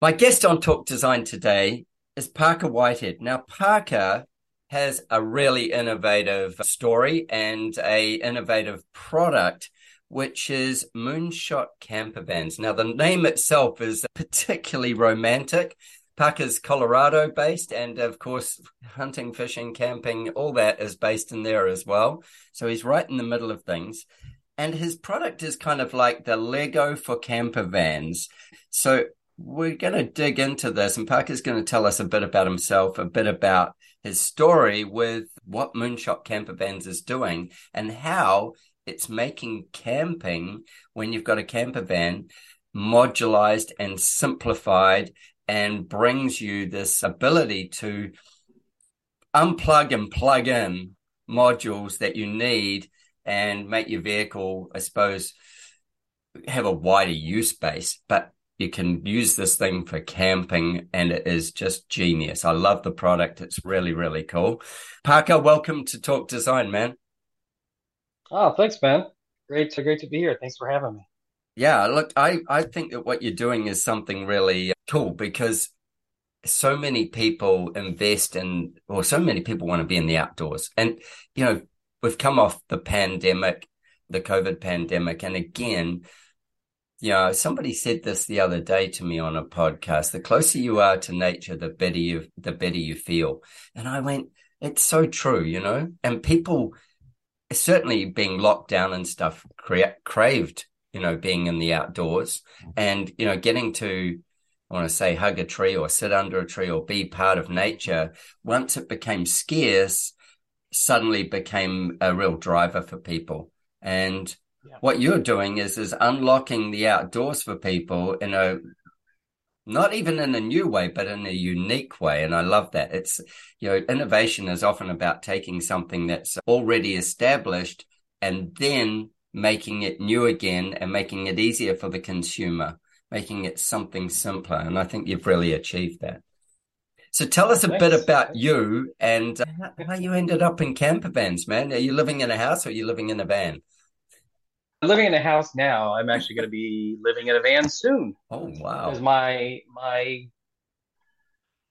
My guest on Talk Design today is Parker Whitehead. Now, Parker has a really innovative story and a innovative product, which is Moonshot Camper Vans. Now, the name itself is particularly romantic. Parker's Colorado based, and of course, hunting, fishing, camping, all that is based in there as well. So he's right in the middle of things. And his product is kind of like the Lego for camper vans. So we're going to dig into this, and Parker's going to tell us a bit about himself, a bit about his story with what Moonshot Camper Vans is doing, and how it's making camping when you've got a camper van modularized and simplified and brings you this ability to unplug and plug in modules that you need and make your vehicle, I suppose, have a wider use base. But you can use this thing for camping and it is just genius. I love the product. It's really, really cool. Parker, welcome to Talk Design, man. Oh, thanks, man. Great to great to be here. Thanks for having me. Yeah, look, I, I think that what you're doing is something really cool because so many people invest in or so many people want to be in the outdoors. And, you know, we've come off the pandemic, the COVID pandemic, and again, you know, somebody said this the other day to me on a podcast. The closer you are to nature, the better you the better you feel. And I went, it's so true, you know. And people, certainly being locked down and stuff, cra- craved, you know, being in the outdoors mm-hmm. and you know, getting to, I want to say, hug a tree or sit under a tree or be part of nature. Once it became scarce, suddenly became a real driver for people. And what you're doing is is unlocking the outdoors for people in a not even in a new way, but in a unique way. And I love that. It's, you know, innovation is often about taking something that's already established and then making it new again and making it easier for the consumer, making it something simpler. And I think you've really achieved that. So tell us a Thanks. bit about you and uh, how you ended up in camper vans, man. Are you living in a house or are you living in a van? I'm living in a house now. I'm actually going to be living in a van soon. Oh wow! Because my my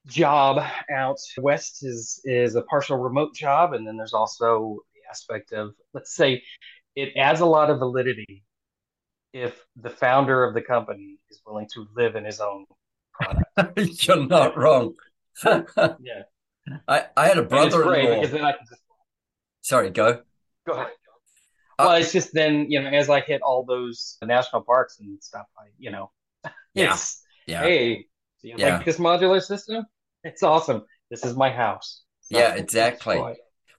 job out west is is a partial remote job, and then there's also the aspect of let's say it adds a lot of validity if the founder of the company is willing to live in his own product. You're not wrong. yeah. I, I had a brother-in-law. Because then I can just... Sorry, go. Go ahead. Uh, well, it's just then you know as I hit all those national parks and stuff, I you know, yeah, yeah. Hey, do you yeah. like this modular system? It's awesome. This is my house. So yeah, exactly.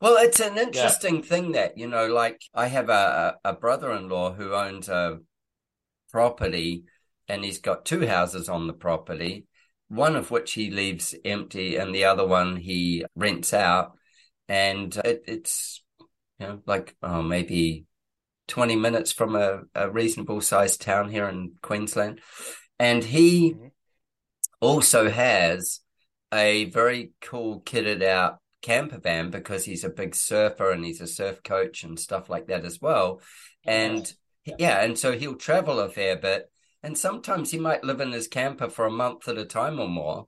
Well, it's an interesting yeah. thing that you know, like I have a a brother-in-law who owns a property, and he's got two houses on the property, one of which he leaves empty, and the other one he rents out, and it, it's you know like oh maybe 20 minutes from a, a reasonable sized town here in Queensland. And he mm-hmm. also has a very cool kitted out camper van because he's a big surfer and he's a surf coach and stuff like that as well. And yeah, yeah and so he'll travel a fair bit. And sometimes he might live in his camper for a month at a time or more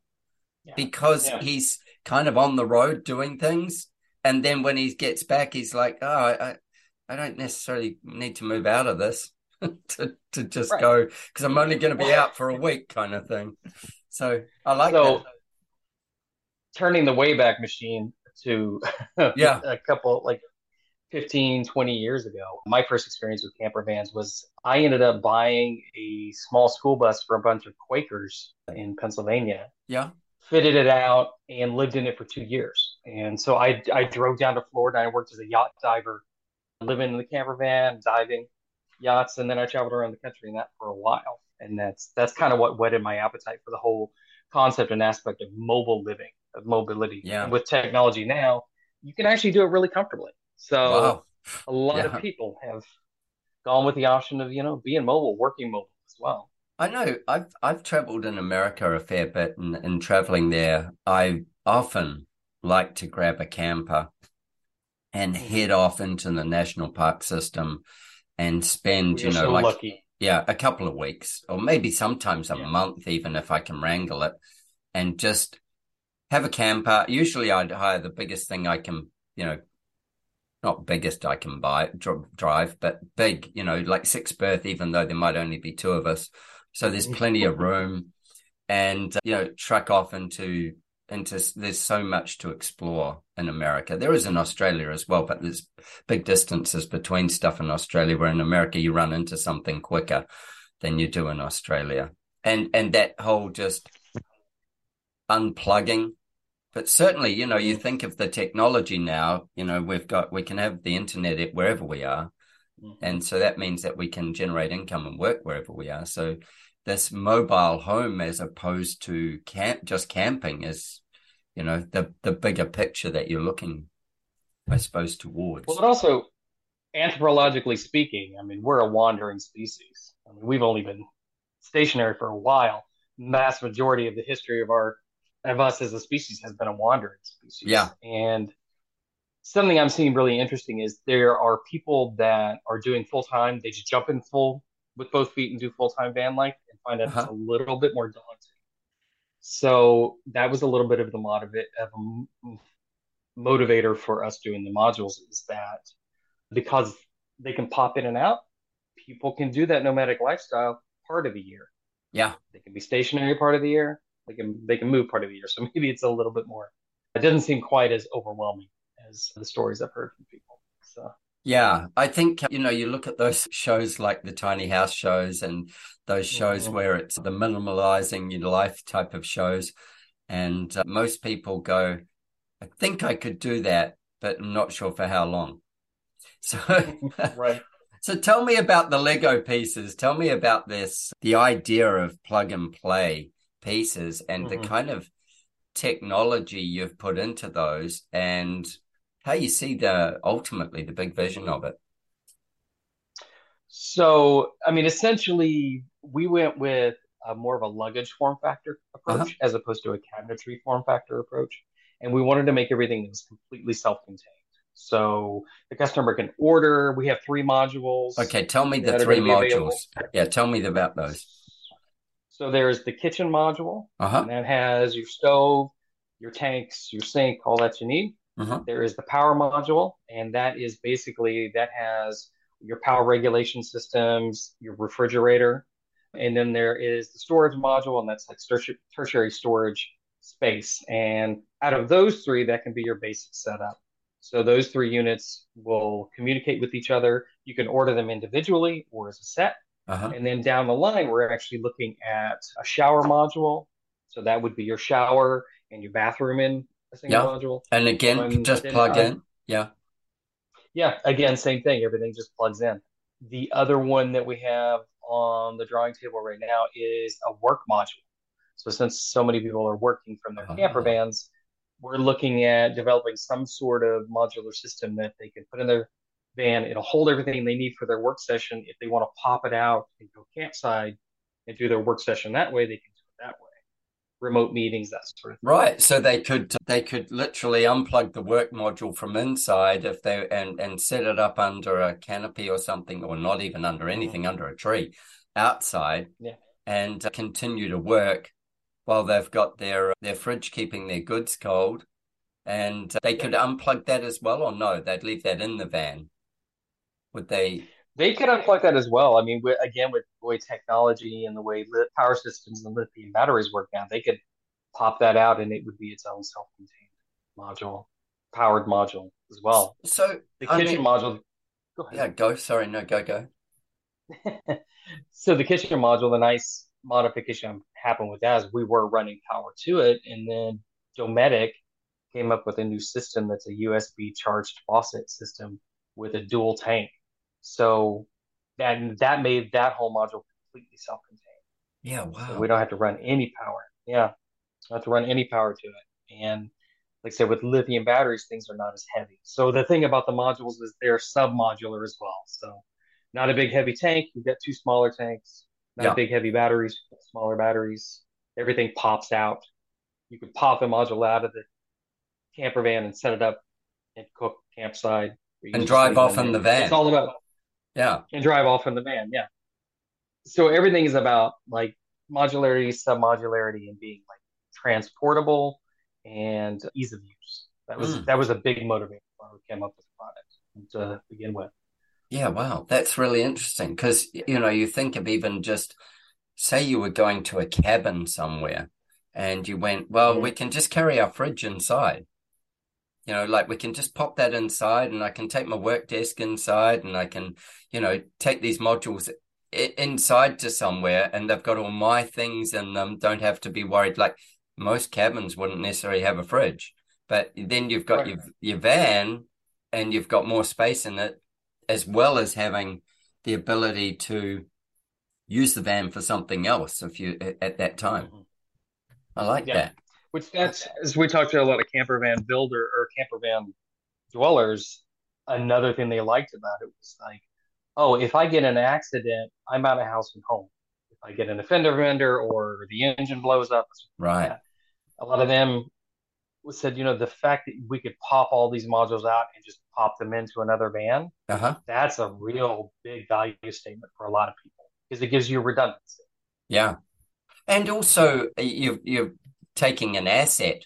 yeah. because yeah. he's kind of on the road doing things. And then when he gets back, he's like, oh, I, I don't necessarily need to move out of this to to just right. go because I'm only going to be out for a week, kind of thing. So I like so, that. Turning the Wayback Machine to yeah a couple like 15 20 years ago my first experience with camper vans was i ended up buying a small school bus for a bunch of quakers in pennsylvania yeah fitted it out and lived in it for two years and so i i drove down to florida and i worked as a yacht diver living in the camper van, diving yachts, and then I traveled around the country in that for a while. And that's that's kind of what whetted my appetite for the whole concept and aspect of mobile living, of mobility. Yeah. And with technology now, you can actually do it really comfortably. So wow. a lot yeah. of people have gone with the option of, you know, being mobile, working mobile as well. I know I've I've traveled in America a fair bit and, and traveling there, I often like to grab a camper and mm-hmm. head off into the national park system and spend, you know, so like lucky. yeah, a couple of weeks or maybe sometimes a yeah. month, even if I can wrangle it, and just have a camper. Usually, I'd hire the biggest thing I can, you know, not biggest I can buy drive, but big, you know, like six berth, even though there might only be two of us. So there's mm. plenty of room, and uh, you know, truck off into into there's so much to explore in America. There is in Australia as well, but there's big distances between stuff in Australia where in America you run into something quicker than you do in Australia. And and that whole just unplugging. But certainly, you know, you think of the technology now, you know, we've got we can have the internet wherever we are. Mm-hmm. And so that means that we can generate income and work wherever we are. So this mobile home as opposed to camp just camping is you know the the bigger picture that you're looking i suppose towards well but also anthropologically speaking i mean we're a wandering species i mean we've only been stationary for a while mass majority of the history of our of us as a species has been a wandering species yeah and something i'm seeing really interesting is there are people that are doing full time they just jump in full with both feet and do full time van life and find out uh-huh. it's a little bit more daunting so that was a little bit of the motivate of a motivator for us doing the modules is that because they can pop in and out, people can do that nomadic lifestyle part of the year. Yeah. They can be stationary part of the year. They can they can move part of the year. So maybe it's a little bit more. It doesn't seem quite as overwhelming as the stories I've heard from people. So yeah, I think, you know, you look at those shows like the tiny house shows and those shows mm-hmm. where it's the minimalizing your life type of shows. And uh, most people go, I think I could do that, but I'm not sure for how long. So, right. So tell me about the Lego pieces. Tell me about this, the idea of plug and play pieces and mm-hmm. the kind of technology you've put into those and how you see the ultimately the big vision of it. So, I mean, essentially, we went with a more of a luggage form factor approach uh-huh. as opposed to a cabinetry form factor approach. And we wanted to make everything that was completely self contained. So the customer can order. We have three modules. Okay, tell me the three modules. Yeah, tell me about those. So there's the kitchen module, uh-huh. and that has your stove, your tanks, your sink, all that you need. Uh-huh. There is the power module, and that is basically that has your power regulation systems, your refrigerator, and then there is the storage module, and that's like tertiary storage space. And out of those three, that can be your basic setup. So those three units will communicate with each other. You can order them individually or as a set. Uh-huh. And then down the line, we're actually looking at a shower module. So that would be your shower and your bathroom in a single yeah. module. And again, just plug uh, in. Yeah. Yeah. Again, same thing. Everything just plugs in. The other one that we have on the drawing table right now is a work module. So since so many people are working from their uh-huh. camper vans, we're looking at developing some sort of modular system that they can put in their van. It'll hold everything they need for their work session. If they want to pop it out and go campsite and do their work session that way, they can do it that way. Remote meetings, that sort of thing. Right. So they could they could literally unplug the work module from inside if they and and set it up under a canopy or something, or not even under anything, mm-hmm. under a tree, outside. Yeah. And continue to work while they've got their their fridge keeping their goods cold. And they could unplug that as well, or no? They'd leave that in the van. Would they? They could unplug that as well. I mean, again, with the way technology and the way power systems and lithium batteries work now, they could pop that out and it would be its own self-contained module, powered module as well. So the um, kitchen mean, module. Go ahead. Yeah, go. Sorry, no, go, go. so the kitchen module, the nice modification happened with that is we were running power to it, and then Dometic came up with a new system that's a USB charged faucet system with a dual tank. So and that made that whole module completely self-contained. Yeah, wow. So we don't have to run any power. Yeah, don't have to run any power to it. And like I said, with lithium batteries, things are not as heavy. So the thing about the modules is they're sub-modular as well. So not a big heavy tank. You've got two smaller tanks not yeah. big heavy batteries, smaller batteries. Everything pops out. You can pop a module out of the camper van and set it up and cook campsite. And drive off in the van. It's all about yeah. And drive off in the van, yeah. So everything is about like modularity, sub-modularity, and being like transportable and ease of use. That was mm. that was a big motivator when we came up with the product to begin with. Yeah, wow. That's really interesting because, you know, you think of even just say you were going to a cabin somewhere and you went, well, yeah. we can just carry our fridge inside. You know, like we can just pop that inside and I can take my work desk inside and I can, you know, take these modules inside to somewhere and they've got all my things in them. Don't have to be worried. Like most cabins wouldn't necessarily have a fridge, but then you've got right. your, your van and you've got more space in it as well as having the ability to use the van for something else if you at that time. Mm-hmm. I like yeah. that. Which that's as we talked to a lot of camper van builder or camper van dwellers. Another thing they liked about it was like, oh, if I get an accident, I'm out of house and home. If I get an offender vendor or the engine blows up, right. a lot of them said, you know, the fact that we could pop all these modules out and just pop them into another van, uh-huh. that's a real big value statement for a lot of people because it gives you redundancy. Yeah. And also you're, you're taking an asset.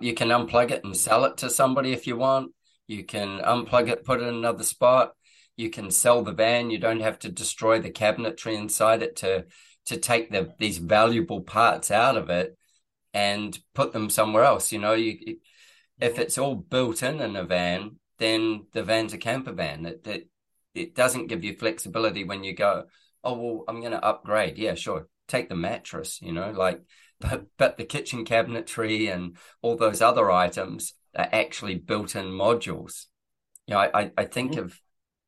You can unplug it and sell it to somebody if you want. You can unplug it, put it in another spot. You can sell the van. You don't have to destroy the cabinetry inside it to to take the these valuable parts out of it and put them somewhere else. You know, you if it's all built in in a van, then the van's a camper van. It it, it doesn't give you flexibility when you go. Oh well, I'm going to upgrade. Yeah, sure. Take the mattress. You know, like but but the kitchen cabinetry and all those other items are actually built-in modules. You know, I I, think mm-hmm. of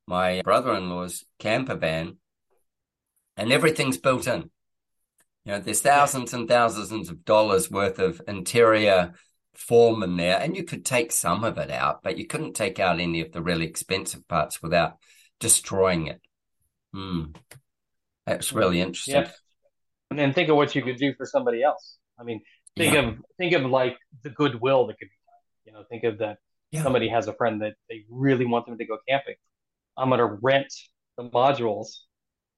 my brother-in-law's camper van, and everything's built in You know, there's thousands and thousands of dollars worth of interior form in there, and you could take some of it out, but you couldn't take out any of the really expensive parts without destroying it. Hmm. That's really interesting. Yeah. And then think of what you could do for somebody else. I mean, think yeah. of think of like the goodwill that could be done. You know, think of that yeah. somebody has a friend that they really want them to go camping. I'm going to rent the modules.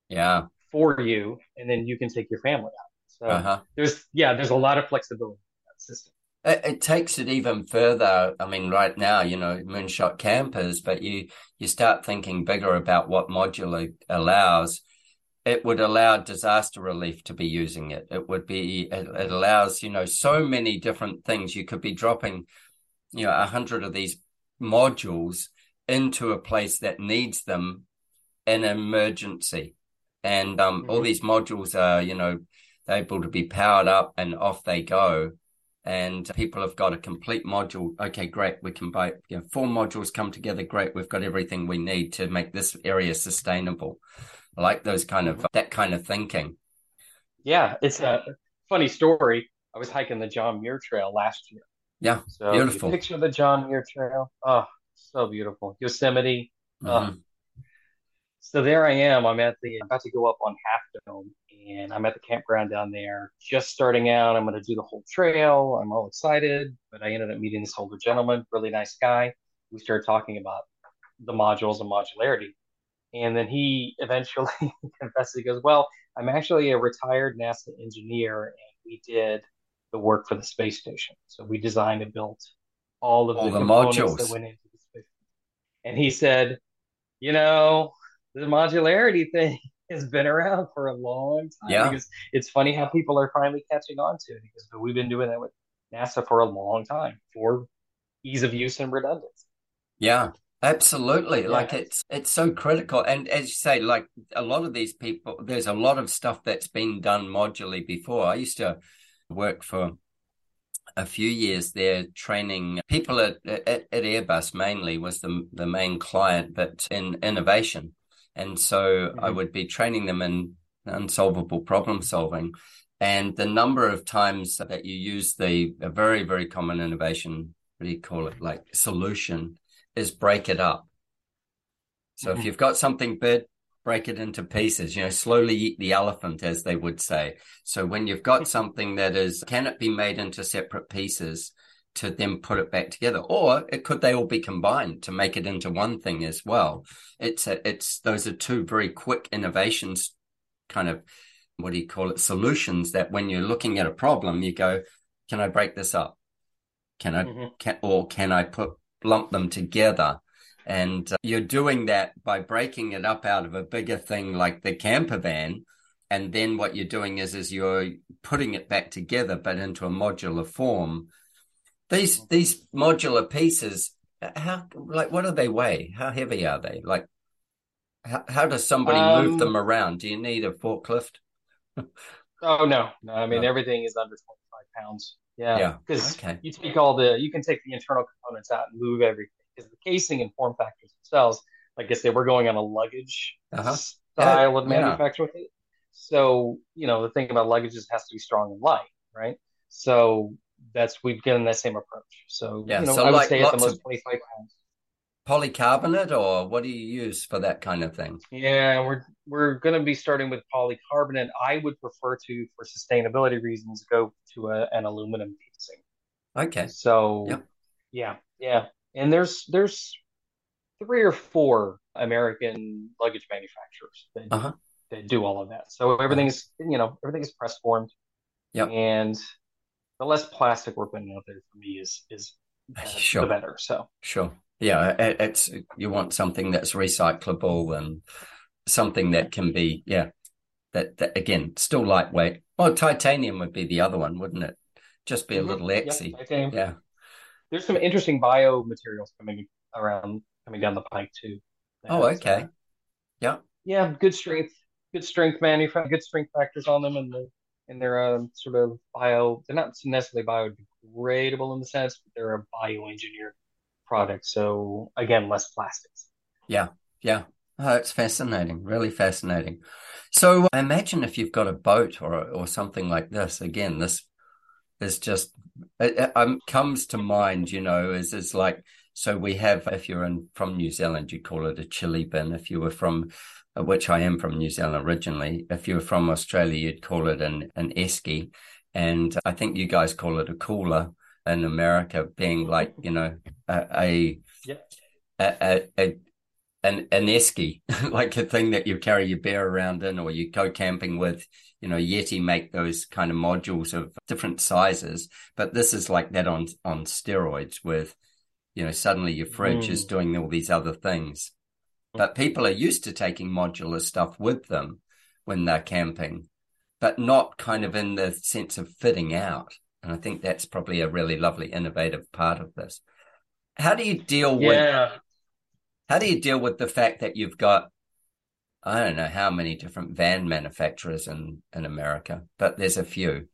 Yeah. For you, and then you can take your family out. So uh-huh. there's yeah, there's a lot of flexibility in that system. It, it, takes it even further. I mean, right now, you know, moonshot campers, but you you start thinking bigger about what modular allows. It would allow disaster relief to be using it. It would be it, it allows you know so many different things. You could be dropping, you know, a hundred of these modules into a place that needs them in emergency, and um, mm-hmm. all these modules are you know able to be powered up and off they go and people have got a complete module. Okay, great. We can buy you know, four modules come together. Great. We've got everything we need to make this area sustainable. I like those kind of that kind of thinking. Yeah, it's a funny story. I was hiking the John Muir Trail last year. Yeah, so beautiful. Picture of the John Muir Trail. Oh, so beautiful. Yosemite. Mm-hmm. So there I am. I'm at the I'm about to go up on Half Dome, and I'm at the campground down there, just starting out. I'm going to do the whole trail. I'm all excited, but I ended up meeting this older gentleman, really nice guy. We started talking about the modules and modularity, and then he eventually confesses, He goes, "Well, I'm actually a retired NASA engineer, and we did the work for the space station. So we designed and built all of all the, the modules that went into the space." And he said, "You know." the modularity thing has been around for a long time. Yeah. Because it's funny how people are finally catching on to it because we've been doing that with NASA for a long time for ease of use and redundancy. Yeah. Absolutely. Yeah. Like it's it's so critical. And as you say, like a lot of these people, there's a lot of stuff that's been done modularly before. I used to work for a few years there training people at, at, at Airbus mainly was the the main client, but in innovation. And so mm-hmm. I would be training them in unsolvable problem solving. And the number of times that you use the a very, very common innovation, what do you call it? Like solution is break it up. So mm-hmm. if you've got something big, break it into pieces, you know, slowly eat the elephant, as they would say. So when you've got something that is, can it be made into separate pieces? to then put it back together or it could they all be combined to make it into one thing as well it's a, it's those are two very quick innovations kind of what do you call it solutions that when you're looking at a problem you go can i break this up can i mm-hmm. can or can i put lump them together and uh, you're doing that by breaking it up out of a bigger thing like the camper van and then what you're doing is is you're putting it back together but into a modular form these these modular pieces, how like what do they weigh? How heavy are they? Like how, how does somebody um, move them around? Do you need a forklift? oh no, no. I mean everything is under twenty five pounds. Yeah, yeah. Because okay. you take all the, you can take the internal components out and move everything. Because the casing and form factors themselves, like I said, we're going on a luggage uh-huh. style yeah, of manufacturing. Yeah. So you know the thing about luggage is it has to be strong and light, right? So that's we've given that same approach. So yeah, you know, so I would say at the most twenty five pounds. Polycarbonate, or what do you use for that kind of thing? Yeah, we're we're going to be starting with polycarbonate. I would prefer to, for sustainability reasons, go to a, an aluminum casing. Okay. So yep. yeah, yeah, and there's there's three or four American luggage manufacturers that, uh-huh. that do all of that. So everything is you know everything is press formed. Yeah. And the less plastic we're putting out there for me is is sure. the better. So sure, yeah, it, it's you want something that's recyclable and something that can be yeah that, that again still lightweight. Well, titanium would be the other one, wouldn't it? Just be a mm-hmm. little exy. Yep, yeah. There's some interesting bio materials coming around coming down the pike too. Oh, okay. yeah. Yeah, good strength, good strength manufacture, good strength factors on them, and the and they're um, sort of bio. They're not necessarily biodegradable in the sense, but they're a bioengineered product. So again, less plastics. Yeah, yeah. Oh, it's fascinating, really fascinating. So imagine if you've got a boat or or something like this, again, this is just it, it um, comes to mind. You know, is is like so we have if you're in from New Zealand, you call it a chili bin. If you were from uh, which I am from New Zealand originally, if you were from Australia, you'd call it an an esky, and I think you guys call it a cooler in America, being like you know a a, yeah. a, a, a an an esky, like a thing that you carry your bear around in, or you go camping with. You know, Yeti make those kind of modules of different sizes, but this is like that on on steroids. With, you know, suddenly your fridge mm. is doing all these other things. But people are used to taking modular stuff with them when they're camping, but not kind of in the sense of fitting out. And I think that's probably a really lovely, innovative part of this. How do you deal yeah. with how do you deal with the fact that you've got I don't know how many different van manufacturers in in America, but there's a few.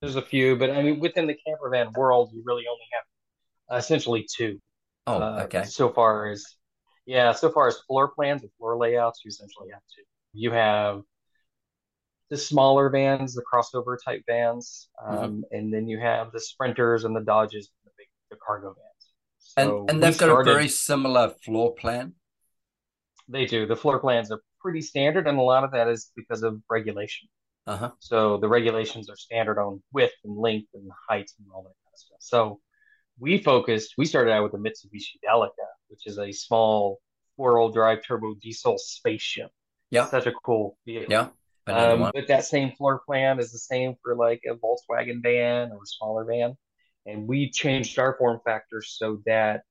There's a few, but I mean within the camper van world, you really only have essentially two. Oh, uh, okay. So far as yeah, so far as floor plans and floor layouts, you essentially have two. You have the smaller vans, the crossover type vans, mm-hmm. um, mm-hmm. and then you have the sprinters and the Dodges, and the big the cargo vans. So and and they've got started, a very similar floor plan. They do. The floor plans are pretty standard, and a lot of that is because of regulation. Uh-huh. So the regulations are standard on width and length and height and all that kind of stuff. So we focused. We started out with the Mitsubishi Delica, which is a small four-wheel drive turbo diesel spaceship. Yeah, such a cool vehicle. Yeah. Um, but that same floor plan is the same for like a Volkswagen van or a smaller van and we changed our form factor so that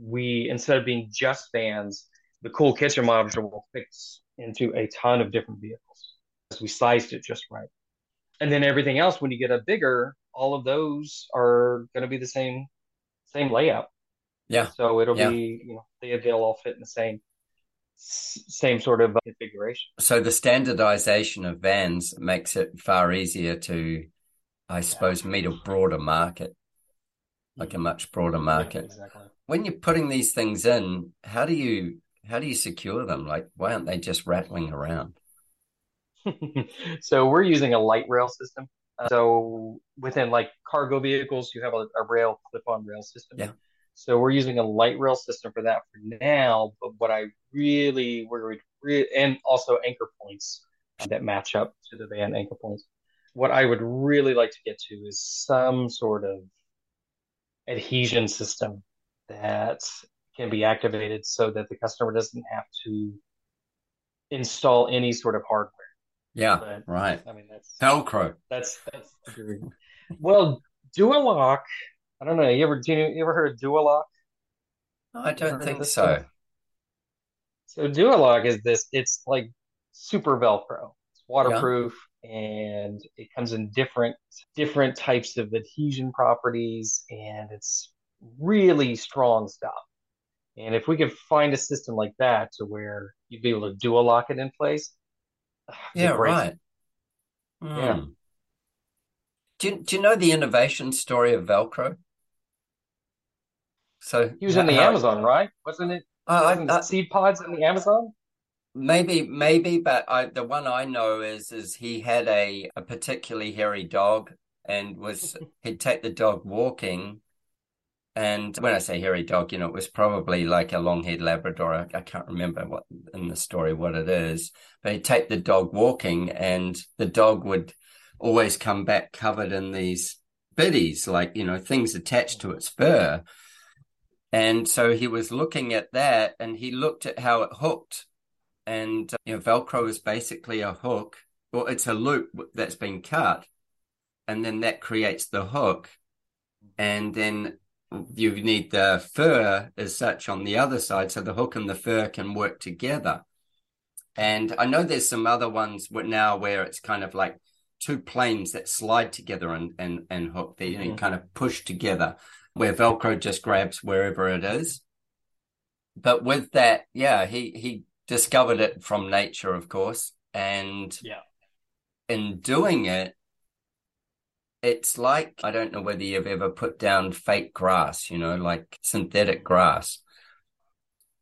we instead of being just vans the cool kitchen module fits into a ton of different vehicles. As we sized it just right. And then everything else when you get a bigger all of those are going to be the same same layout. Yeah. So it'll yeah. be you know they, they'll all fit in the same same sort of configuration. So the standardization of vans makes it far easier to i suppose meet a broader market like a much broader market. Yeah, exactly. When you're putting these things in, how do you how do you secure them? Like, why aren't they just rattling around? so we're using a light rail system. Uh, so within like cargo vehicles, you have a, a rail clip-on rail system. Yeah. So we're using a light rail system for that for now. But what I really worried, and also anchor points that match up to the van anchor points. What I would really like to get to is some sort of adhesion system that can be activated so that the customer doesn't have to install any sort of hardware. Yeah, but, right. I mean, that's Velcro. That's that's well, Dualock. I don't know. You ever do you, you ever heard of Dualock? I don't think so. Stuff? So Dualock is this. It's like super Velcro. It's waterproof and it comes in different different types of adhesion properties and it's really strong stuff. And if we could find a system like that to where you'd be able to dual lock it in place yeah right. Mm. yeah do you, do you know the innovation story of velcro? So he was in the how, amazon right? Wasn't it? Uh, I, I, seed pods in the amazon Maybe, maybe, but I, the one I know is is he had a, a particularly hairy dog and was he'd take the dog walking, and when I say hairy dog, you know, it was probably like a long haired Labrador. I, I, can't remember what in the story what it is, but he'd take the dog walking, and the dog would always come back covered in these biddies, like you know, things attached to its fur. And so he was looking at that, and he looked at how it hooked and uh, you know velcro is basically a hook or it's a loop that's been cut and then that creates the hook. And then you need the fur as such on the other side so the hook and the fur can work together. And i know there's some other ones now where it's kind of like two planes that slide together and and, and hook they mm-hmm. kind of push together where velcro just grabs wherever it is. But with that yeah he he discovered it from nature, of course. And yeah. in doing it, it's like I don't know whether you've ever put down fake grass, you know, like synthetic grass.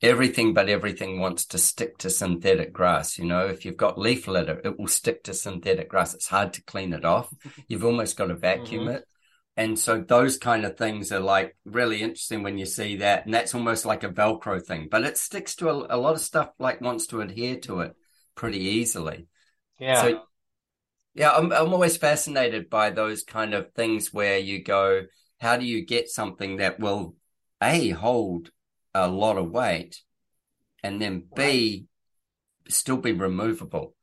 everything but everything wants to stick to synthetic grass. You know, if you've got leaf litter, it will stick to synthetic grass. It's hard to clean it off. You've almost got to vacuum mm-hmm. it. And so those kind of things are like really interesting when you see that. And that's almost like a Velcro thing, but it sticks to a, a lot of stuff, like wants to adhere to it pretty easily. Yeah. So, yeah, I'm, I'm always fascinated by those kind of things where you go, how do you get something that will A, hold a lot of weight and then B, still be removable?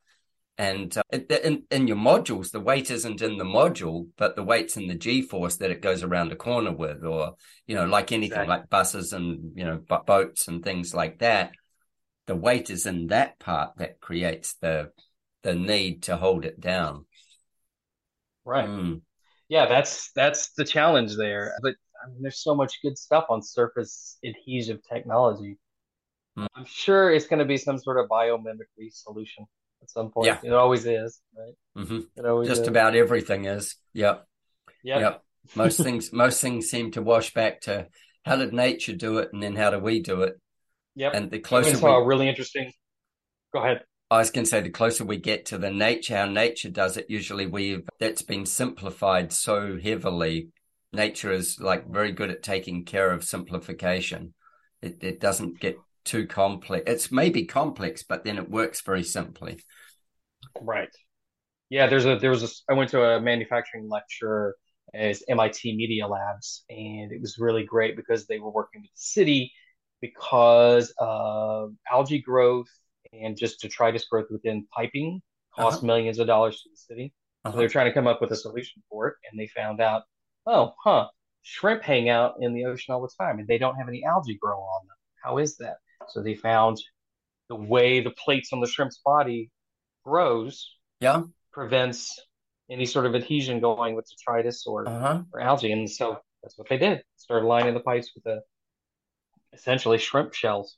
And uh, in, in your modules, the weight isn't in the module, but the weight's in the G force that it goes around a corner with, or, you know, like anything exactly. like buses and, you know, boats and things like that. The weight is in that part that creates the the need to hold it down. Right. Mm. Yeah, that's that's the challenge there. But I mean, there's so much good stuff on surface adhesive technology. Mm. I'm sure it's going to be some sort of biomimicry solution at some point. Yeah. It always is, right? Mm-hmm. It always just is. about everything is. Yep. Yep. yep. most things most things seem to wash back to how did nature do it and then how do we do it? Yep. And the closer we... a really interesting go ahead. I was going to say the closer we get to the nature, how nature does it, usually we've that's been simplified so heavily. Nature is like very good at taking care of simplification. It, it doesn't get too complex. It's maybe complex, but then it works very simply. Right. Yeah. There's a there was a I went to a manufacturing lecture as MIT Media Labs, and it was really great because they were working with the city because of algae growth and just detritus growth within piping cost uh-huh. millions of dollars to the city. Uh-huh. So they're trying to come up with a solution for it, and they found out, oh, huh, shrimp hang out in the ocean all the time, and they don't have any algae grow on them. How is that? So they found the way the plates on the shrimp's body grows, yeah, prevents any sort of adhesion going with detritus or uh-huh. or algae, and so that's what they did. Started lining the pipes with the essentially shrimp shells.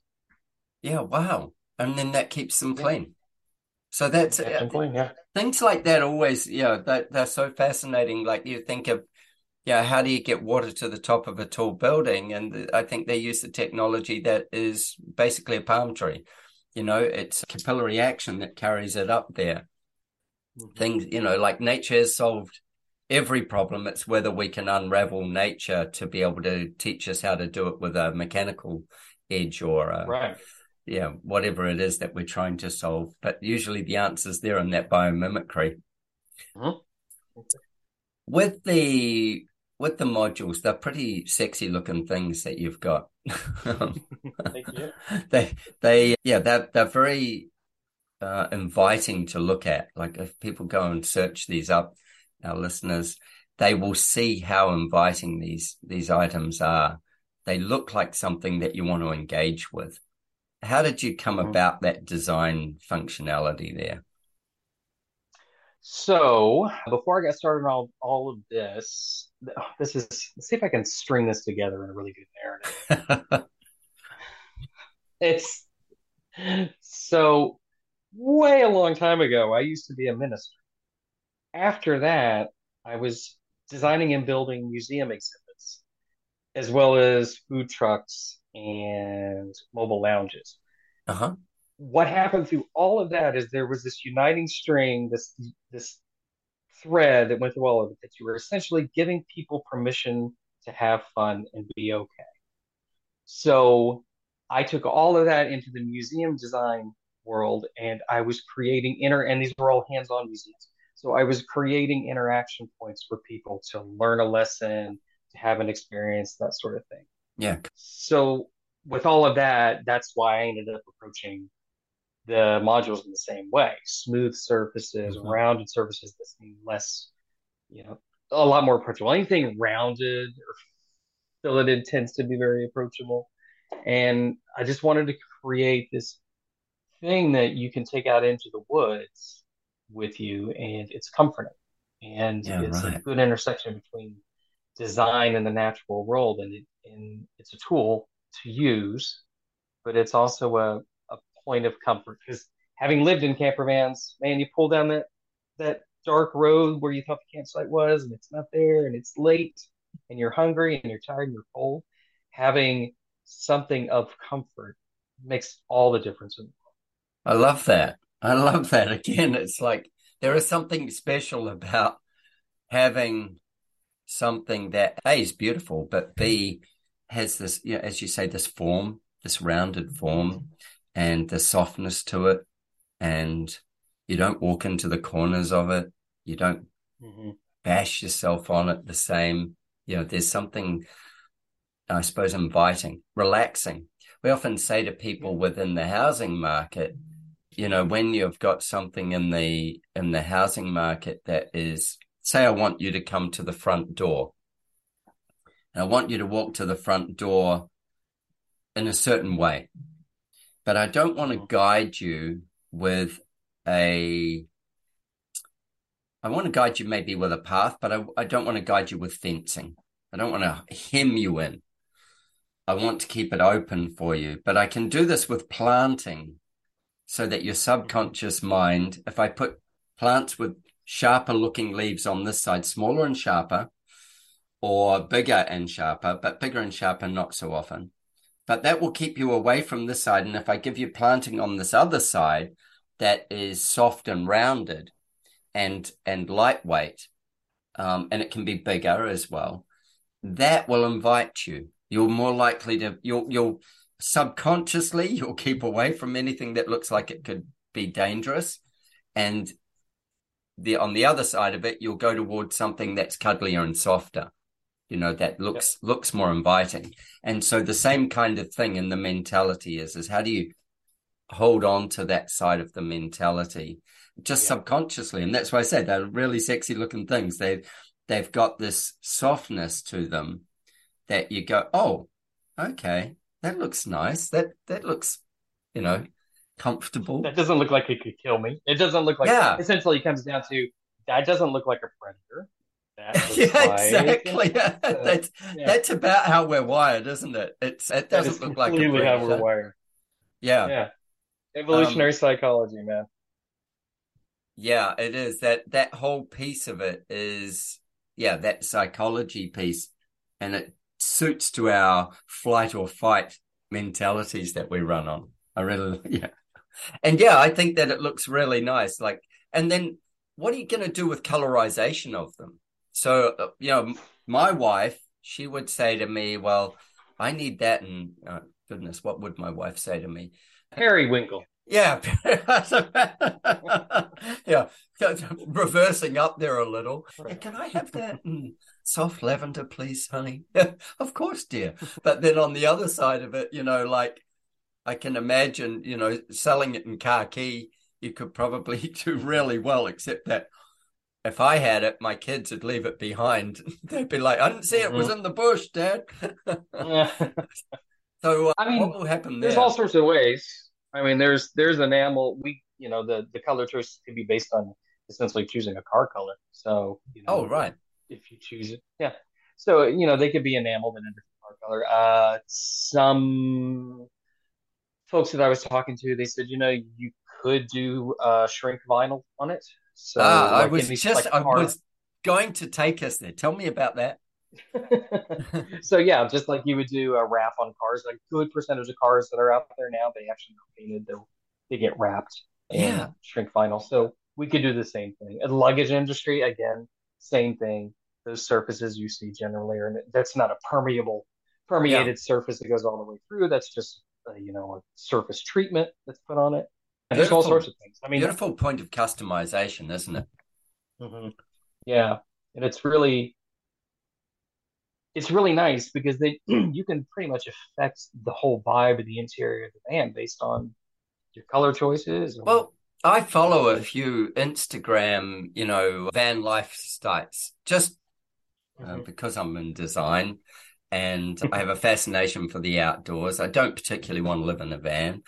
Yeah, wow and then that keeps them clean. So that's uh, clean, yeah. things like that always, yeah, that they're so fascinating. Like you think of, yeah, how do you get water to the top of a tall building? And I think they use the technology that is basically a palm tree. You know, it's capillary action that carries it up there. Mm-hmm. Things, you know, like nature has solved every problem. It's whether we can unravel nature to be able to teach us how to do it with a mechanical edge or a, right yeah, whatever it is that we're trying to solve. But usually the answer's there in that biomimicry. Mm-hmm. With the with the modules, they're pretty sexy looking things that you've got. Thank you. They they yeah, they're they're very uh, inviting to look at. Like if people go and search these up, our listeners, they will see how inviting these these items are. They look like something that you want to engage with how did you come mm-hmm. about that design functionality there? So before I got started on all, all of this, this is let's see if I can string this together in a really good narrative. it's so way a long time ago, I used to be a minister. After that, I was designing and building museum exhibits, as well as food trucks and mobile lounges. Uh-huh. What happened through all of that is there was this uniting string, this this thread that went through all of it, that you were essentially giving people permission to have fun and be okay. So I took all of that into the museum design world and I was creating inner, and these were all hands on museums. So I was creating interaction points for people to learn a lesson, to have an experience, that sort of thing. Yeah. So with all of that, that's why I ended up approaching the modules in the same way smooth surfaces, mm-hmm. rounded surfaces that seem less, you know, a lot more approachable. Anything rounded or filleted tends to be very approachable. And I just wanted to create this thing that you can take out into the woods with you and it's comforting. And yeah, it's right. a good intersection between design and the natural world. And, it, and it's a tool to use, but it's also a, a point of comfort because having lived in camper vans, man, you pull down that that dark road where you thought the campsite was and it's not there and it's late and you're hungry and you're tired and you're cold. Having something of comfort makes all the difference in the world. I love that. I love that. Again, it's like there is something special about having something that A is beautiful, but B has this, you know, as you say, this form, this rounded form and the softness to it. And you don't walk into the corners of it. You don't mm-hmm. bash yourself on it the same. You know, there's something, I suppose, inviting, relaxing. We often say to people within the housing market, you know, when you've got something in the in the housing market that is, say, I want you to come to the front door. And I want you to walk to the front door in a certain way. But I don't want to mm-hmm. guide you with a I want to guide you maybe with a path, but I, I don't want to guide you with fencing. I don't want to hem you in. I want to keep it open for you, but I can do this with planting so that your subconscious mind, if I put plants with sharper looking leaves on this side, smaller and sharper, or bigger and sharper, but bigger and sharper not so often. But that will keep you away from this side. And if I give you planting on this other side that is soft and rounded, and and lightweight, um, and it can be bigger as well. That will invite you. You're more likely to you'll you'll subconsciously you'll keep away from anything that looks like it could be dangerous, and the on the other side of it you'll go towards something that's cuddlier and softer you know that looks yep. looks more inviting and so the same kind of thing in the mentality is is how do you hold on to that side of the mentality just subconsciously. And that's why I said they're really sexy looking things. They've they've got this softness to them that you go, oh, okay, that looks nice. That that looks, you know, comfortable. That doesn't look like it could kill me. It doesn't look like. Yeah. Essentially, it comes down to that doesn't look like a predator. yeah, like, exactly. Uh, that's yeah. that's about how we're wired, isn't it? It's it doesn't look like predator. how we're wired. Yeah. Yeah. Evolutionary um, psychology, man. Yeah, it is that that whole piece of it is yeah that psychology piece, and it suits to our flight or fight mentalities that we run on. I really yeah, and yeah, I think that it looks really nice. Like, and then what are you going to do with colorization of them? So uh, you know, my wife she would say to me, "Well, I need that," and oh, goodness, what would my wife say to me? Periwinkle. Yeah. yeah. Reversing up there a little. Can I have that mm, soft lavender, please, honey? Yeah, of course, dear. But then on the other side of it, you know, like I can imagine, you know, selling it in khaki, you could probably do really well, except that if I had it, my kids would leave it behind. They'd be like, I didn't see it, it was mm-hmm. in the bush, Dad. so, uh, I mean, what will happen there? There's all sorts of ways I mean, there's there's enamel. We you know the the color choice could be based on essentially choosing a car color. So you know, oh right, if you choose it, yeah. So you know they could be enameled in a different car color. Uh, some folks that I was talking to, they said you know you could do uh, shrink vinyl on it. So ah, like I was just like I was going to take us there. Tell me about that. so yeah, just like you would do a wrap on cars, a good percentage of cars that are out there now, they actually are painted. They they get wrapped yeah. shrink vinyl. So we could do the same thing. In the luggage industry, again, same thing. Those surfaces you see generally are that's not a permeable permeated yeah. surface that goes all the way through. That's just you know a surface treatment that's put on it. And there's all sorts of things. I mean, beautiful point of customization, isn't it? Mm-hmm. Yeah, and it's really it's really nice because they you can pretty much affect the whole vibe of the interior of the van based on your color choices. Or... Well, I follow a few Instagram, you know, van life lifestyles just uh, mm-hmm. because I'm in design and I have a fascination for the outdoors. I don't particularly want to live in a van.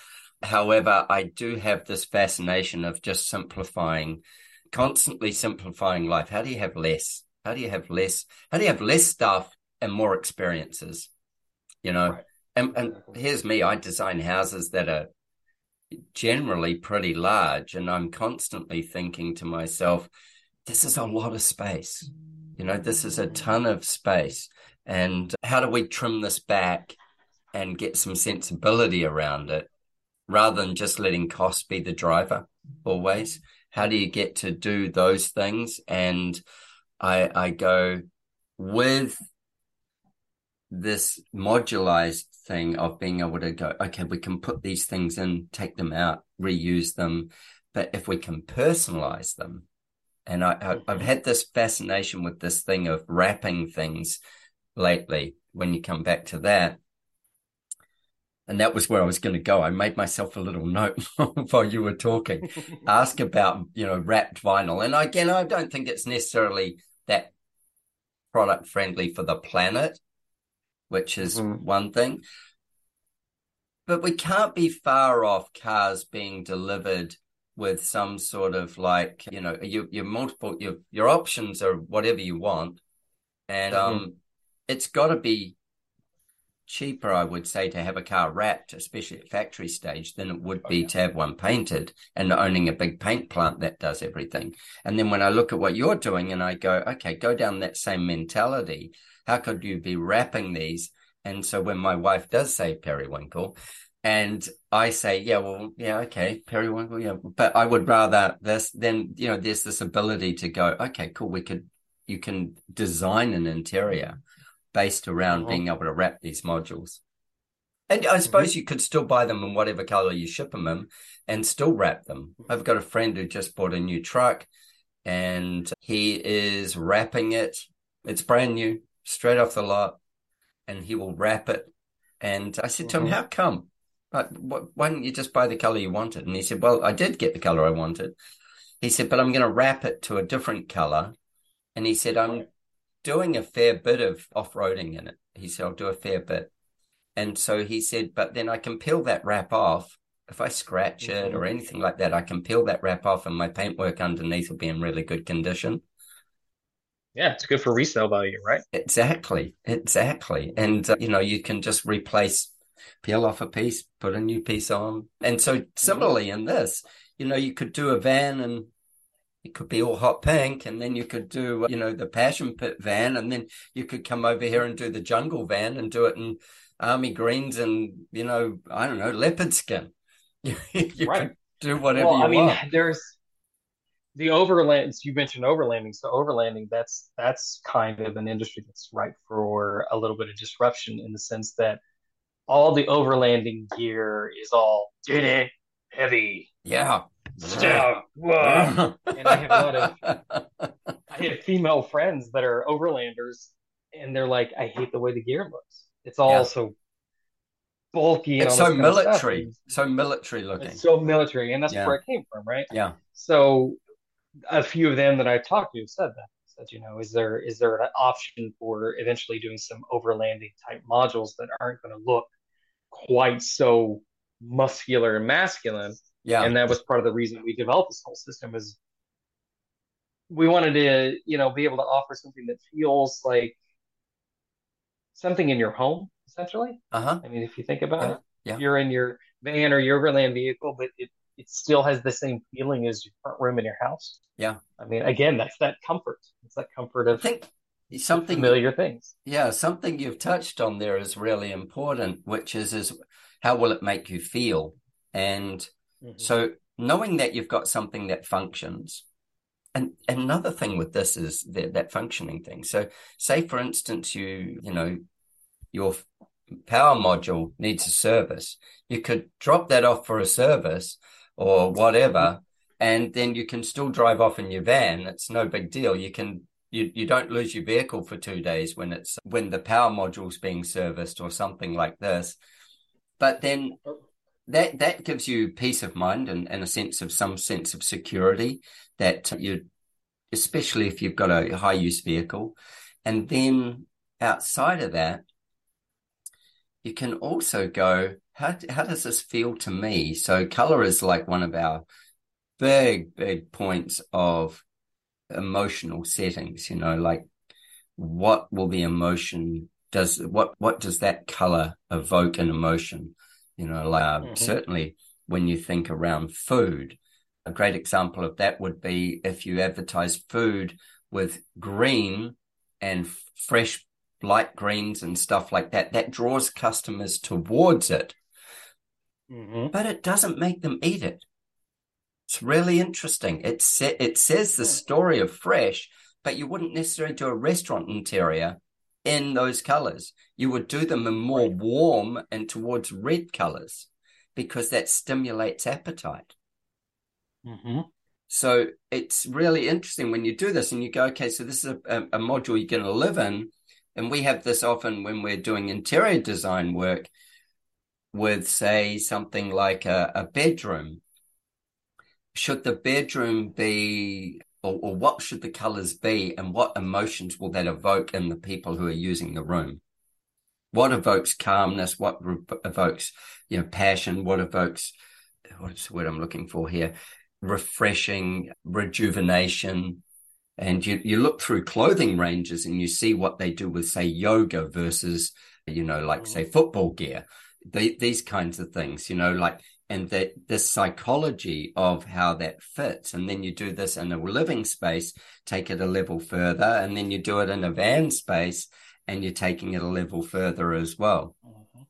However, I do have this fascination of just simplifying, constantly simplifying life. How do you have less? How do you have less? How do you have less stuff and more experiences, you know. Right. And, and here's me, I design houses that are generally pretty large, and I'm constantly thinking to myself, this is a lot of space. You know, this is a ton of space. And how do we trim this back and get some sensibility around it? Rather than just letting cost be the driver always. How do you get to do those things? And I, I go with this modularized thing of being able to go, okay, we can put these things in, take them out, reuse them. But if we can personalize them, and I, have mm-hmm. had this fascination with this thing of wrapping things lately when you come back to that. And that was where I was going to go. I made myself a little note while you were talking. Ask about, you know, wrapped vinyl. And again, I don't think it's necessarily that product friendly for the planet, which is mm-hmm. one thing. But we can't be far off cars being delivered with some sort of like, you know, your your multiple your your options are whatever you want. And mm-hmm. um it's gotta be cheaper, I would say, to have a car wrapped, especially at factory stage, than it would oh, be oh, to have one painted and owning a big paint plant that does everything. And then when I look at what you're doing and I go, okay, go down that same mentality. How could you be wrapping these? And so when my wife does say periwinkle, and I say, yeah, well, yeah, okay, periwinkle, yeah, but I would rather this. Then you know, there's this ability to go, okay, cool. We could, you can design an interior based around uh-huh. being able to wrap these modules. And I suppose mm-hmm. you could still buy them in whatever color you ship them in and still wrap them. I've got a friend who just bought a new truck and he is wrapping it. It's brand new, straight off the lot, and he will wrap it. And I said to mm-hmm. him, How come? But why didn't you just buy the color you wanted? And he said, Well, I did get the color I wanted. He said, But I'm going to wrap it to a different color. And he said, I'm doing a fair bit of off roading in it. He said, I'll do a fair bit. And so he said, but then I can peel that wrap off. If I scratch it or mm-hmm. anything like that, I can peel that wrap off and my paintwork underneath will be in really good condition. Yeah, it's good for resale value, right? Exactly. Exactly. And, uh, you know, you can just replace, peel off a piece, put a new piece on. And so similarly in this, you know, you could do a van and it could be all hot pink and then you could do uh, you know the passion pit van and then you could come over here and do the jungle van and do it in army greens and you know i don't know leopard skin you right. do whatever well, i mean want. there's the overlands you mentioned overlanding so overlanding that's that's kind of an industry that's ripe for a little bit of disruption in the sense that all the overlanding gear is all heavy yeah Still, whoa. and I have a lot of I have female friends that are overlanders, and they're like, I hate the way the gear looks. It's all yeah. so bulky. it's so military, so military looking. It's so military, and that's yeah. where it came from, right? Yeah. So, a few of them that I've talked to said that. Said, you know, is there is there an option for eventually doing some overlanding type modules that aren't going to look quite so muscular and masculine? Yeah. And that was part of the reason we developed this whole system is we wanted to, you know, be able to offer something that feels like something in your home, essentially. Uh-huh. I mean, if you think about yeah. it, yeah. you're in your van or your overland vehicle, but it, it still has the same feeling as your front room in your house. Yeah. I mean, again, that's that comfort. It's that comfort of I think something familiar things. Yeah, something you've touched on there is really important, which is is how will it make you feel? And Mm-hmm. So knowing that you've got something that functions, and, another thing with this is that, that functioning thing. So say for instance, you, you know, your power module needs a service. You could drop that off for a service or whatever, and then you can still drive off in your van. It's no big deal. You can you, you don't lose your vehicle for two days when it's when the power module's being serviced or something like this. But then oh that that gives you peace of mind and, and a sense of some sense of security that you especially if you've got a high use vehicle. And then outside of that you can also go how, how does this feel to me? So color is like one of our big big points of emotional settings you know like what will the emotion does what what does that color evoke an emotion you know, like, uh, mm-hmm. certainly when you think around food, a great example of that would be if you advertise food with green and fresh light greens and stuff like that, that draws customers towards it. mm-hmm. but it doesn't make them eat it. It's really interesting. It, sa- it says the story of fresh, but you wouldn't necessarily do a restaurant interior in those colors. You would do them in more warm and towards red colors because that stimulates appetite. Mm-hmm. So it's really interesting when you do this and you go, okay, so this is a, a, a module you're going to live in. And we have this often when we're doing interior design work with, say, something like a, a bedroom. Should the bedroom be, or, or what should the colors be, and what emotions will that evoke in the people who are using the room? What evokes calmness? What re- evokes, you know, passion? What evokes, what's the word I'm looking for here? refreshing, rejuvenation. And you, you look through clothing ranges and you see what they do with, say, yoga versus, you know, like, mm. say, football gear, the, these kinds of things, you know, like, and that the psychology of how that fits. And then you do this in a living space, take it a level further, and then you do it in a van space and you're taking it a level further as well. Mm-hmm.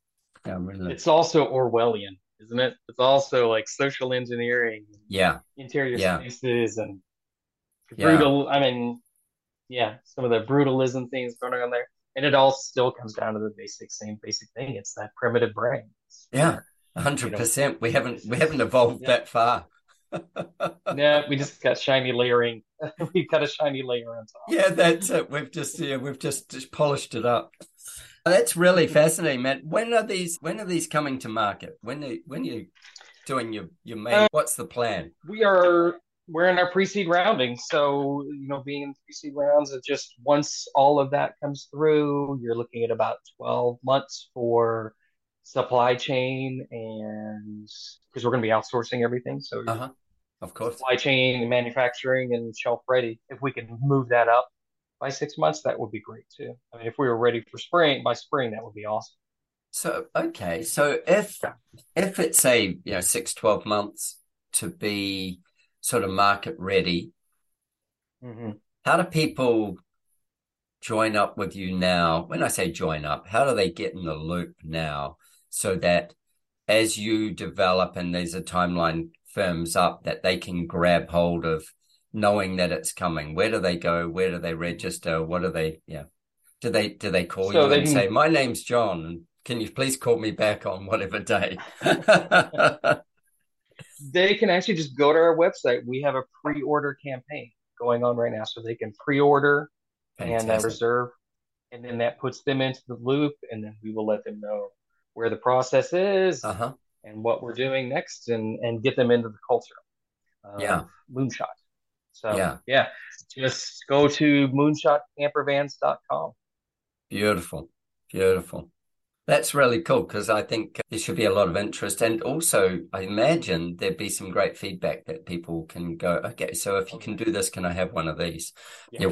Yeah, really. It's also Orwellian isn't it? It's also like social engineering, yeah, interior yeah. spaces and brutal. Yeah. I mean, yeah, some of the brutalism things going on there, and it all still comes down to the basic same basic thing. It's that primitive brain. yeah, hundred percent. We haven't we haven't evolved yeah. that far. no, we just got shiny layering. We've got a shiny layer on top. Yeah, that's it. We've just yeah, we've just, just polished it up. That's really fascinating, Matt. When are these? When are these coming to market? When are, when are you doing your your main? Uh, what's the plan? We are we're in our pre-seed rounding, so you know, being in pre-seed rounds, it just once all of that comes through, you're looking at about twelve months for supply chain and because we're going to be outsourcing everything, so uh-huh. of course, supply chain and manufacturing and shelf ready. If we can move that up by six months, that would be great too. I mean, if we were ready for spring by spring, that would be awesome. So okay, so if if it's say you know six, 12 months to be sort of market ready, mm-hmm. how do people join up with you now? When I say join up, how do they get in the loop now so that as you develop and there's a timeline firms up that they can grab hold of knowing that it's coming? Where do they go? Where do they register? What do they? Yeah, do they do they call so you they and can... say, "My name's John, can you please call me back on whatever day?" they can actually just go to our website. We have a pre-order campaign going on right now, so they can pre-order Fantastic. and uh, reserve, and then that puts them into the loop, and then we will let them know where the process is uh-huh. and what we're doing next, and and get them into the culture. yeah, moonshot. So yeah, yeah, just go to moonshotcampervans.com. Beautiful, beautiful. That's really cool because I think there should be a lot of interest. And also, I imagine there'd be some great feedback that people can go, okay, so if you can do this, can I have one of these? Yeah. yeah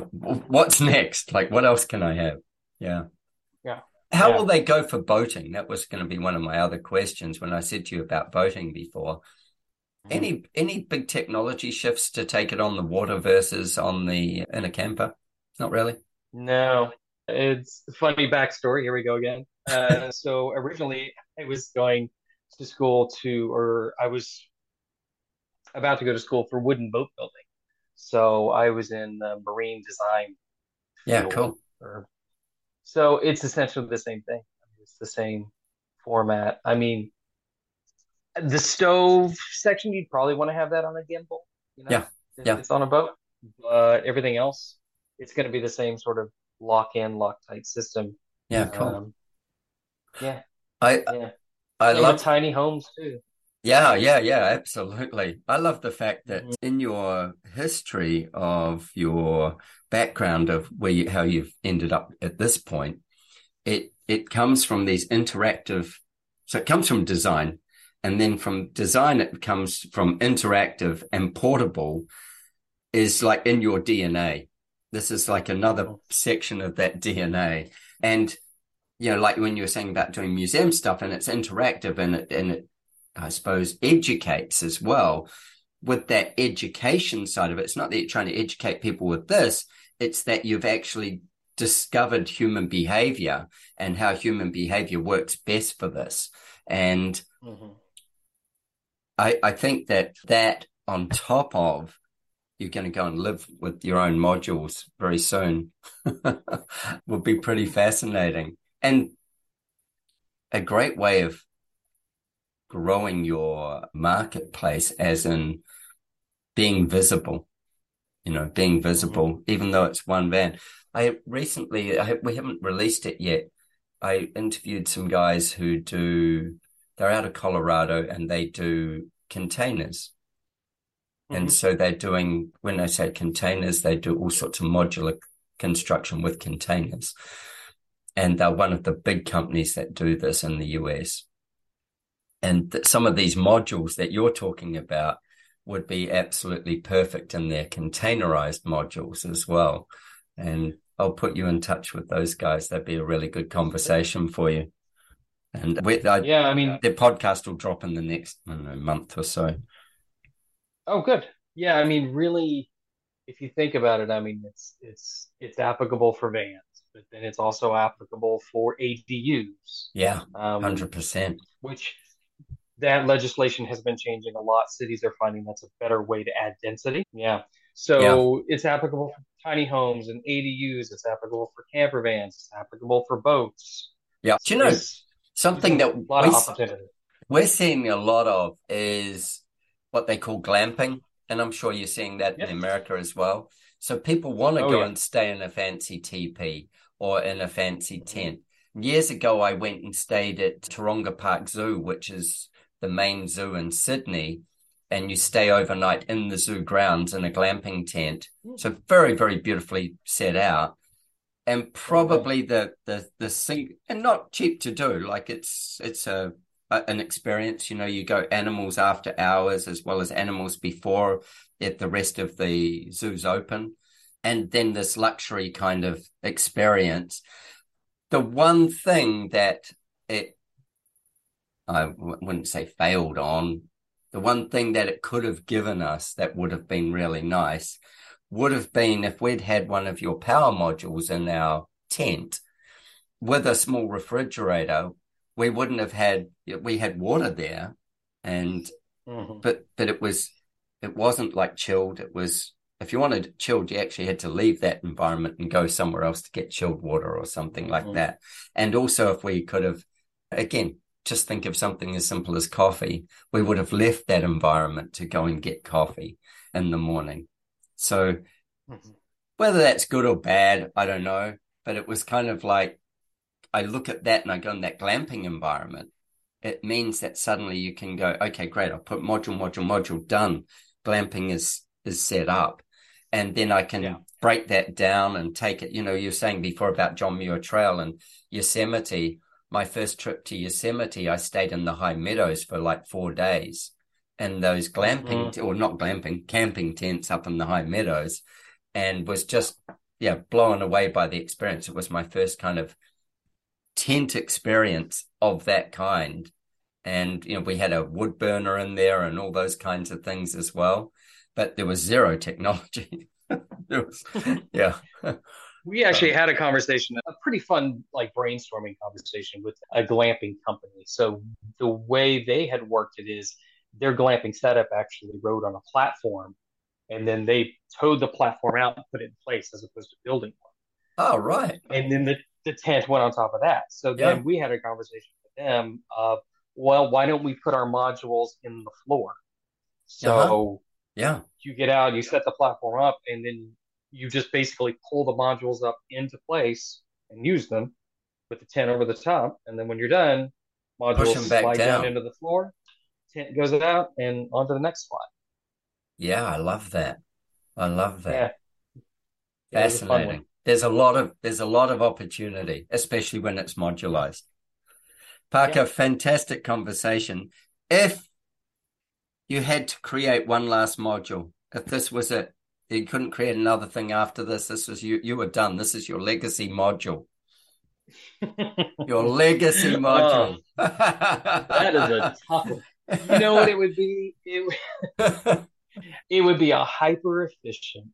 what's next? Like, what else can I have? Yeah. How yeah. will they go for boating? That was going to be one of my other questions when I said to you about boating before. Any any big technology shifts to take it on the water versus on the in a camper? Not really. No, it's funny backstory. Here we go again. Uh, so originally, I was going to school to, or I was about to go to school for wooden boat building. So I was in marine design. Yeah, cool. Or, so it's essentially the same thing. It's the same format. I mean, the stove section, you'd probably want to have that on a gimbal. You know? Yeah, yeah. It's on a boat, but everything else, it's going to be the same sort of lock in, lock tight system. Yeah, cool. Um, yeah, I yeah. I love tiny homes too. Yeah, yeah, yeah, absolutely. I love the fact that mm-hmm. in your history of your background of where you, how you've ended up at this point, it it comes from these interactive. So it comes from design, and then from design, it comes from interactive and portable is like in your DNA. This is like another oh. section of that DNA. And, you know, like when you were saying about doing museum stuff and it's interactive and it, and it, I suppose, educates as well with that education side of it. It's not that you're trying to educate people with this. It's that you've actually discovered human behavior and how human behavior works best for this. And mm-hmm I, I think that that on top of you're going to go and live with your own modules very soon would be pretty fascinating and a great way of growing your marketplace as in being visible you know being visible mm-hmm. even though it's one van i recently I, we haven't released it yet i interviewed some guys who do they're out of colorado and they do containers Mm-hmm. And so they're doing, when I say containers, they do all sorts of modular construction with containers. And they're one of the big companies that do this in the US. And th- some of these modules that you're talking about would be absolutely perfect in their containerized modules as well. And I'll put you in touch with those guys. That'd be a really good conversation for you. And with, I, yeah, I mean, their podcast will drop in the next know, month or so. Oh, good. Yeah, I mean, really, if you think about it, I mean, it's it's it's applicable for vans, but then it's also applicable for ADUs. Yeah, um, hundred um, percent. Which that legislation has been changing a lot. Cities are finding that's a better way to add density. Yeah. So yeah. it's applicable for tiny homes and ADUs. It's applicable for camper vans. It's applicable for boats. Yeah. Do you know something that we, we're seeing a lot of is what they call glamping. And I'm sure you're seeing that yep. in America as well. So people want to oh, go yeah. and stay in a fancy teepee or in a fancy mm-hmm. tent. Years ago, I went and stayed at Taronga Park Zoo, which is the main zoo in Sydney. And you stay overnight in the zoo grounds in a glamping tent. Mm. So very, very beautifully set out. And probably the the the thing and not cheap to do. Like it's it's a an experience. You know, you go animals after hours as well as animals before if the rest of the zoo's open. And then this luxury kind of experience. The one thing that it, I w- wouldn't say failed on, the one thing that it could have given us that would have been really nice would have been if we'd had one of your power modules in our tent with a small refrigerator we wouldn't have had we had water there and mm-hmm. but but it was it wasn't like chilled it was if you wanted chilled you actually had to leave that environment and go somewhere else to get chilled water or something like mm-hmm. that and also if we could have again just think of something as simple as coffee we would have left that environment to go and get coffee in the morning so mm-hmm. whether that's good or bad i don't know but it was kind of like I look at that and I go in that glamping environment, it means that suddenly you can go, okay, great, I'll put module, module, module done. Glamping is is set up. And then I can yeah. break that down and take it. You know, you were saying before about John Muir Trail and Yosemite. My first trip to Yosemite, I stayed in the high meadows for like four days. in those glamping, mm-hmm. or not glamping, camping tents up in the high meadows, and was just, yeah, blown away by the experience. It was my first kind of tent experience of that kind. And, you know, we had a wood burner in there and all those kinds of things as well. But there was zero technology. was, yeah. we actually had a conversation, a pretty fun, like brainstorming conversation with a glamping company. So the way they had worked it is their glamping setup actually rode on a platform and then they towed the platform out and put it in place as opposed to building one. Oh, right. And then the the tent went on top of that. So then yeah. we had a conversation with them of, well, why don't we put our modules in the floor? So uh-huh. yeah, you get out, you set the platform up, and then you just basically pull the modules up into place and use them with the tent over the top. And then when you're done, modules slide down. down into the floor, tent goes out, and onto the next spot. Yeah, I love that. I love that. Yeah. Fascinating there's a lot of there's a lot of opportunity, especially when it's modularized. Parker, yeah. fantastic conversation. If you had to create one last module, if this was it, you couldn't create another thing after this. This was you. You were done. This is your legacy module. your legacy oh, module. Oh, that is a tough. One. You know what it would be? It, it would be a hyper efficient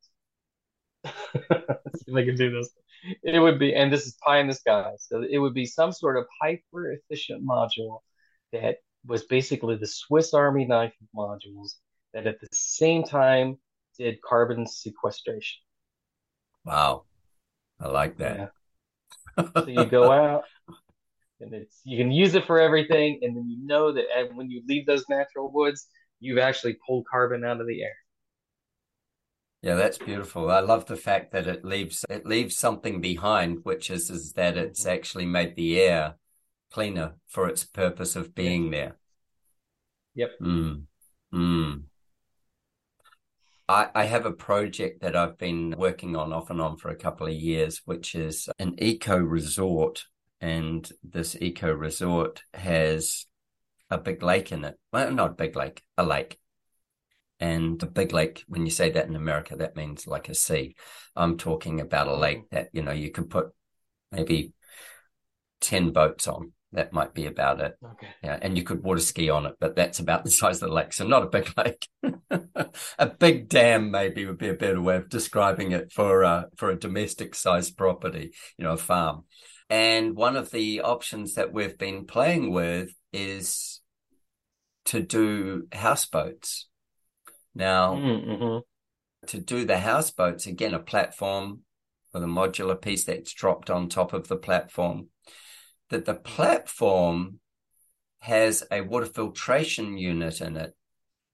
see if I can do this. It would be, and this is pie in the sky. So it would be some sort of hyper efficient module that was basically the Swiss Army knife modules that at the same time did carbon sequestration. Wow. I like that. Yeah. so you go out and it's you can use it for everything and then you know that when you leave those natural woods, you've actually pulled carbon out of the air. Yeah, that's beautiful. I love the fact that it leaves it leaves something behind, which is is that it's mm-hmm. actually made the air cleaner for its purpose of being there. Yep. Mm. Mm. I, I have a project that I've been working on off and on for a couple of years, which is an eco resort. And this eco resort has a big lake in it. Well, not a big lake, a lake. And a big lake, when you say that in America, that means like a sea. I'm talking about a lake mm-hmm. that, you know, you can put maybe 10 boats on that might be about it. Okay. Yeah, and you could water ski on it, but that's about the size of the lake, so not a big lake. a big dam maybe would be a better way of describing it for uh, for a domestic sized property, you know, a farm. And one of the options that we've been playing with is to do houseboats. Now, mm-hmm. to do the houseboats, again, a platform with a modular piece that's dropped on top of the platform that the platform has a water filtration unit in it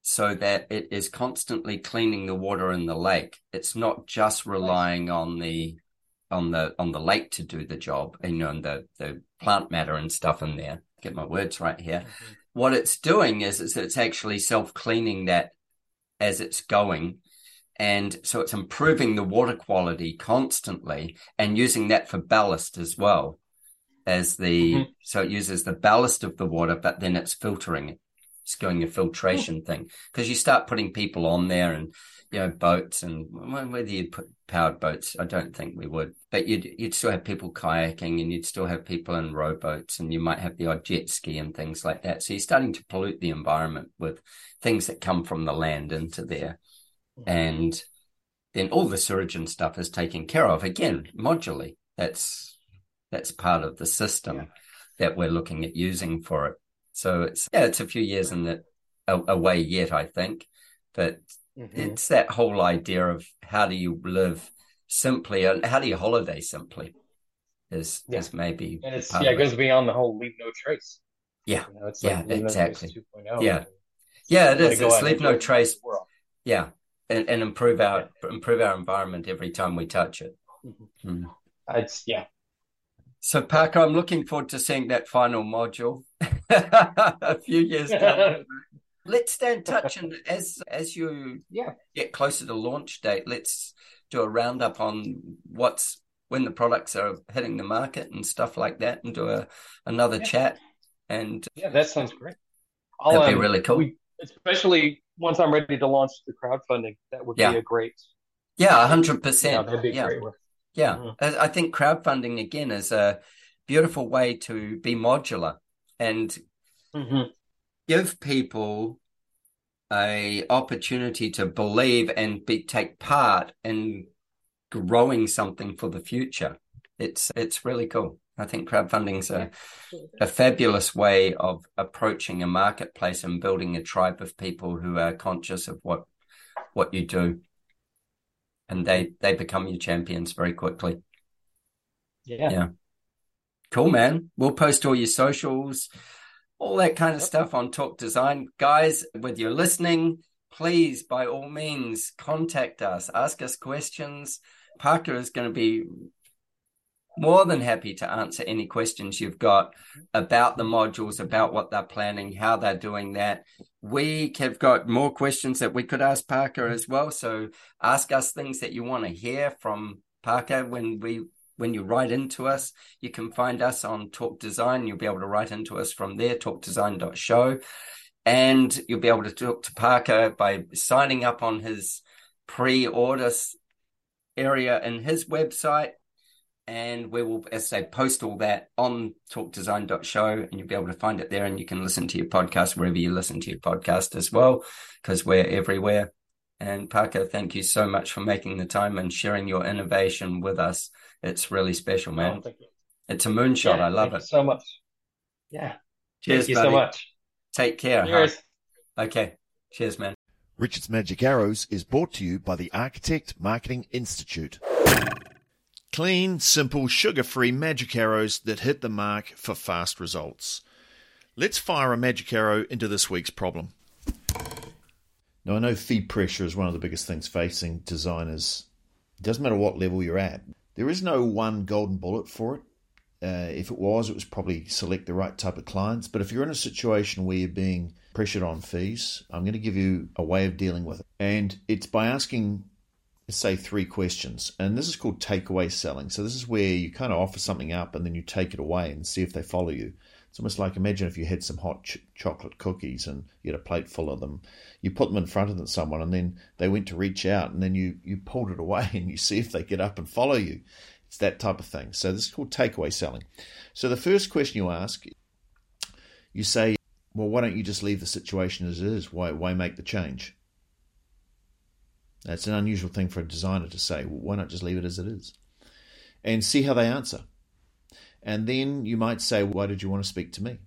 so that it is constantly cleaning the water in the lake. It's not just relying on the on the on the lake to do the job, you know, and the the plant matter and stuff in there. Get my words right here. Mm-hmm. What it's doing is, is it's actually self cleaning that as it's going. And so it's improving the water quality constantly and using that for ballast as well as the mm-hmm. so it uses the ballast of the water, but then it's filtering. It's going a filtration mm-hmm. thing because you start putting people on there and you know boats and whether you put powered boats, I don't think we would, but you'd you'd still have people kayaking and you'd still have people in rowboats and you might have the odd jet ski and things like that. So you're starting to pollute the environment with things that come from the land into there, mm-hmm. and then all the sewage and stuff is taken care of again modularly. That's that's part of the system yeah. that we're looking at using for it. So it's yeah, it's a few years in the away yet, I think, but mm-hmm. it's that whole idea of how do you live simply and how do you holiday simply is yeah. is maybe and it's yeah it goes beyond the whole leave no trace. Yeah, you know, yeah, like exactly. No yeah, yeah, it is. It's leave no trace. Yeah, and, and improve our yeah. improve our environment every time we touch it. Mm-hmm. Mm. It's yeah, so, Parker, I'm looking forward to seeing that final module a few years down. let's stay in touch, and as as you yeah. get closer to launch date, let's do a roundup on what's when the products are hitting the market and stuff like that, and do a another yeah. chat. And yeah, that sounds great. I'll, that'd um, be really cool. We, especially once I'm ready to launch the crowdfunding, that would yeah. be a great. Yeah, hundred percent. That'd be yeah. great. Yeah, mm. I think crowdfunding again is a beautiful way to be modular and mm-hmm. give people a opportunity to believe and be take part in growing something for the future. It's it's really cool. I think crowdfunding's a a fabulous way of approaching a marketplace and building a tribe of people who are conscious of what what you do and they they become your champions very quickly. Yeah. Yeah. Cool, man. We'll post all your socials, all that kind of stuff on Talk Design. Guys, with you're listening, please, by all means, contact us, ask us questions. Parker is going to be more than happy to answer any questions you've got about the modules, about what they're planning, how they're doing that. We have got more questions that we could ask Parker as well. So ask us things that you want to hear from Parker when we when you write into us. You can find us on Talk Design. You'll be able to write into us from there, talkdesign.show. And you'll be able to talk to Parker by signing up on his pre-order area in his website and we will, as I say, post all that on talkdesign.show and you'll be able to find it there and you can listen to your podcast wherever you listen to your podcast as well, because we're everywhere. And Parker, thank you so much for making the time and sharing your innovation with us. It's really special, oh, man. Oh, it's a moonshot. Yeah, I love it so much. Yeah. Cheers, thank you buddy. so much. Take care. Cheers. Huh? Okay. Cheers, man. Richard's Magic Arrows is brought to you by the Architect Marketing Institute. Clean, simple, sugar free magic arrows that hit the mark for fast results. Let's fire a magic arrow into this week's problem. Now, I know feed pressure is one of the biggest things facing designers. It doesn't matter what level you're at, there is no one golden bullet for it. Uh, if it was, it was probably select the right type of clients. But if you're in a situation where you're being pressured on fees, I'm going to give you a way of dealing with it. And it's by asking say three questions. And this is called takeaway selling. So this is where you kind of offer something up and then you take it away and see if they follow you. It's almost like imagine if you had some hot ch- chocolate cookies and you had a plate full of them. You put them in front of someone and then they went to reach out and then you you pulled it away and you see if they get up and follow you. It's that type of thing. So this is called takeaway selling. So the first question you ask you say well why don't you just leave the situation as it is? Why why make the change that's an unusual thing for a designer to say. Well, why not just leave it as it is? And see how they answer. And then you might say, Why did you want to speak to me?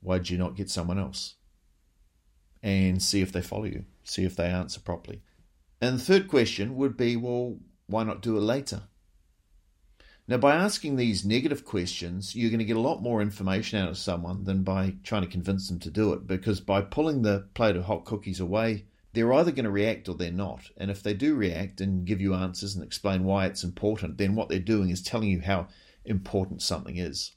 Why did you not get someone else? And see if they follow you, see if they answer properly. And the third question would be, Well, why not do it later? Now, by asking these negative questions, you're going to get a lot more information out of someone than by trying to convince them to do it. Because by pulling the plate of hot cookies away they're either going to react or they're not. And if they do react and give you answers and explain why it's important, then what they're doing is telling you how important something is.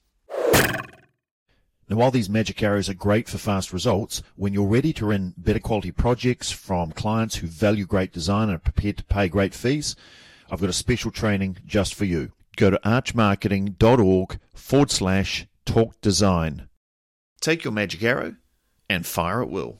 Now, while these magic arrows are great for fast results, when you're ready to run better quality projects from clients who value great design and are prepared to pay great fees, I've got a special training just for you. Go to archmarketing.org forward slash talk design. Take your magic arrow and fire at will.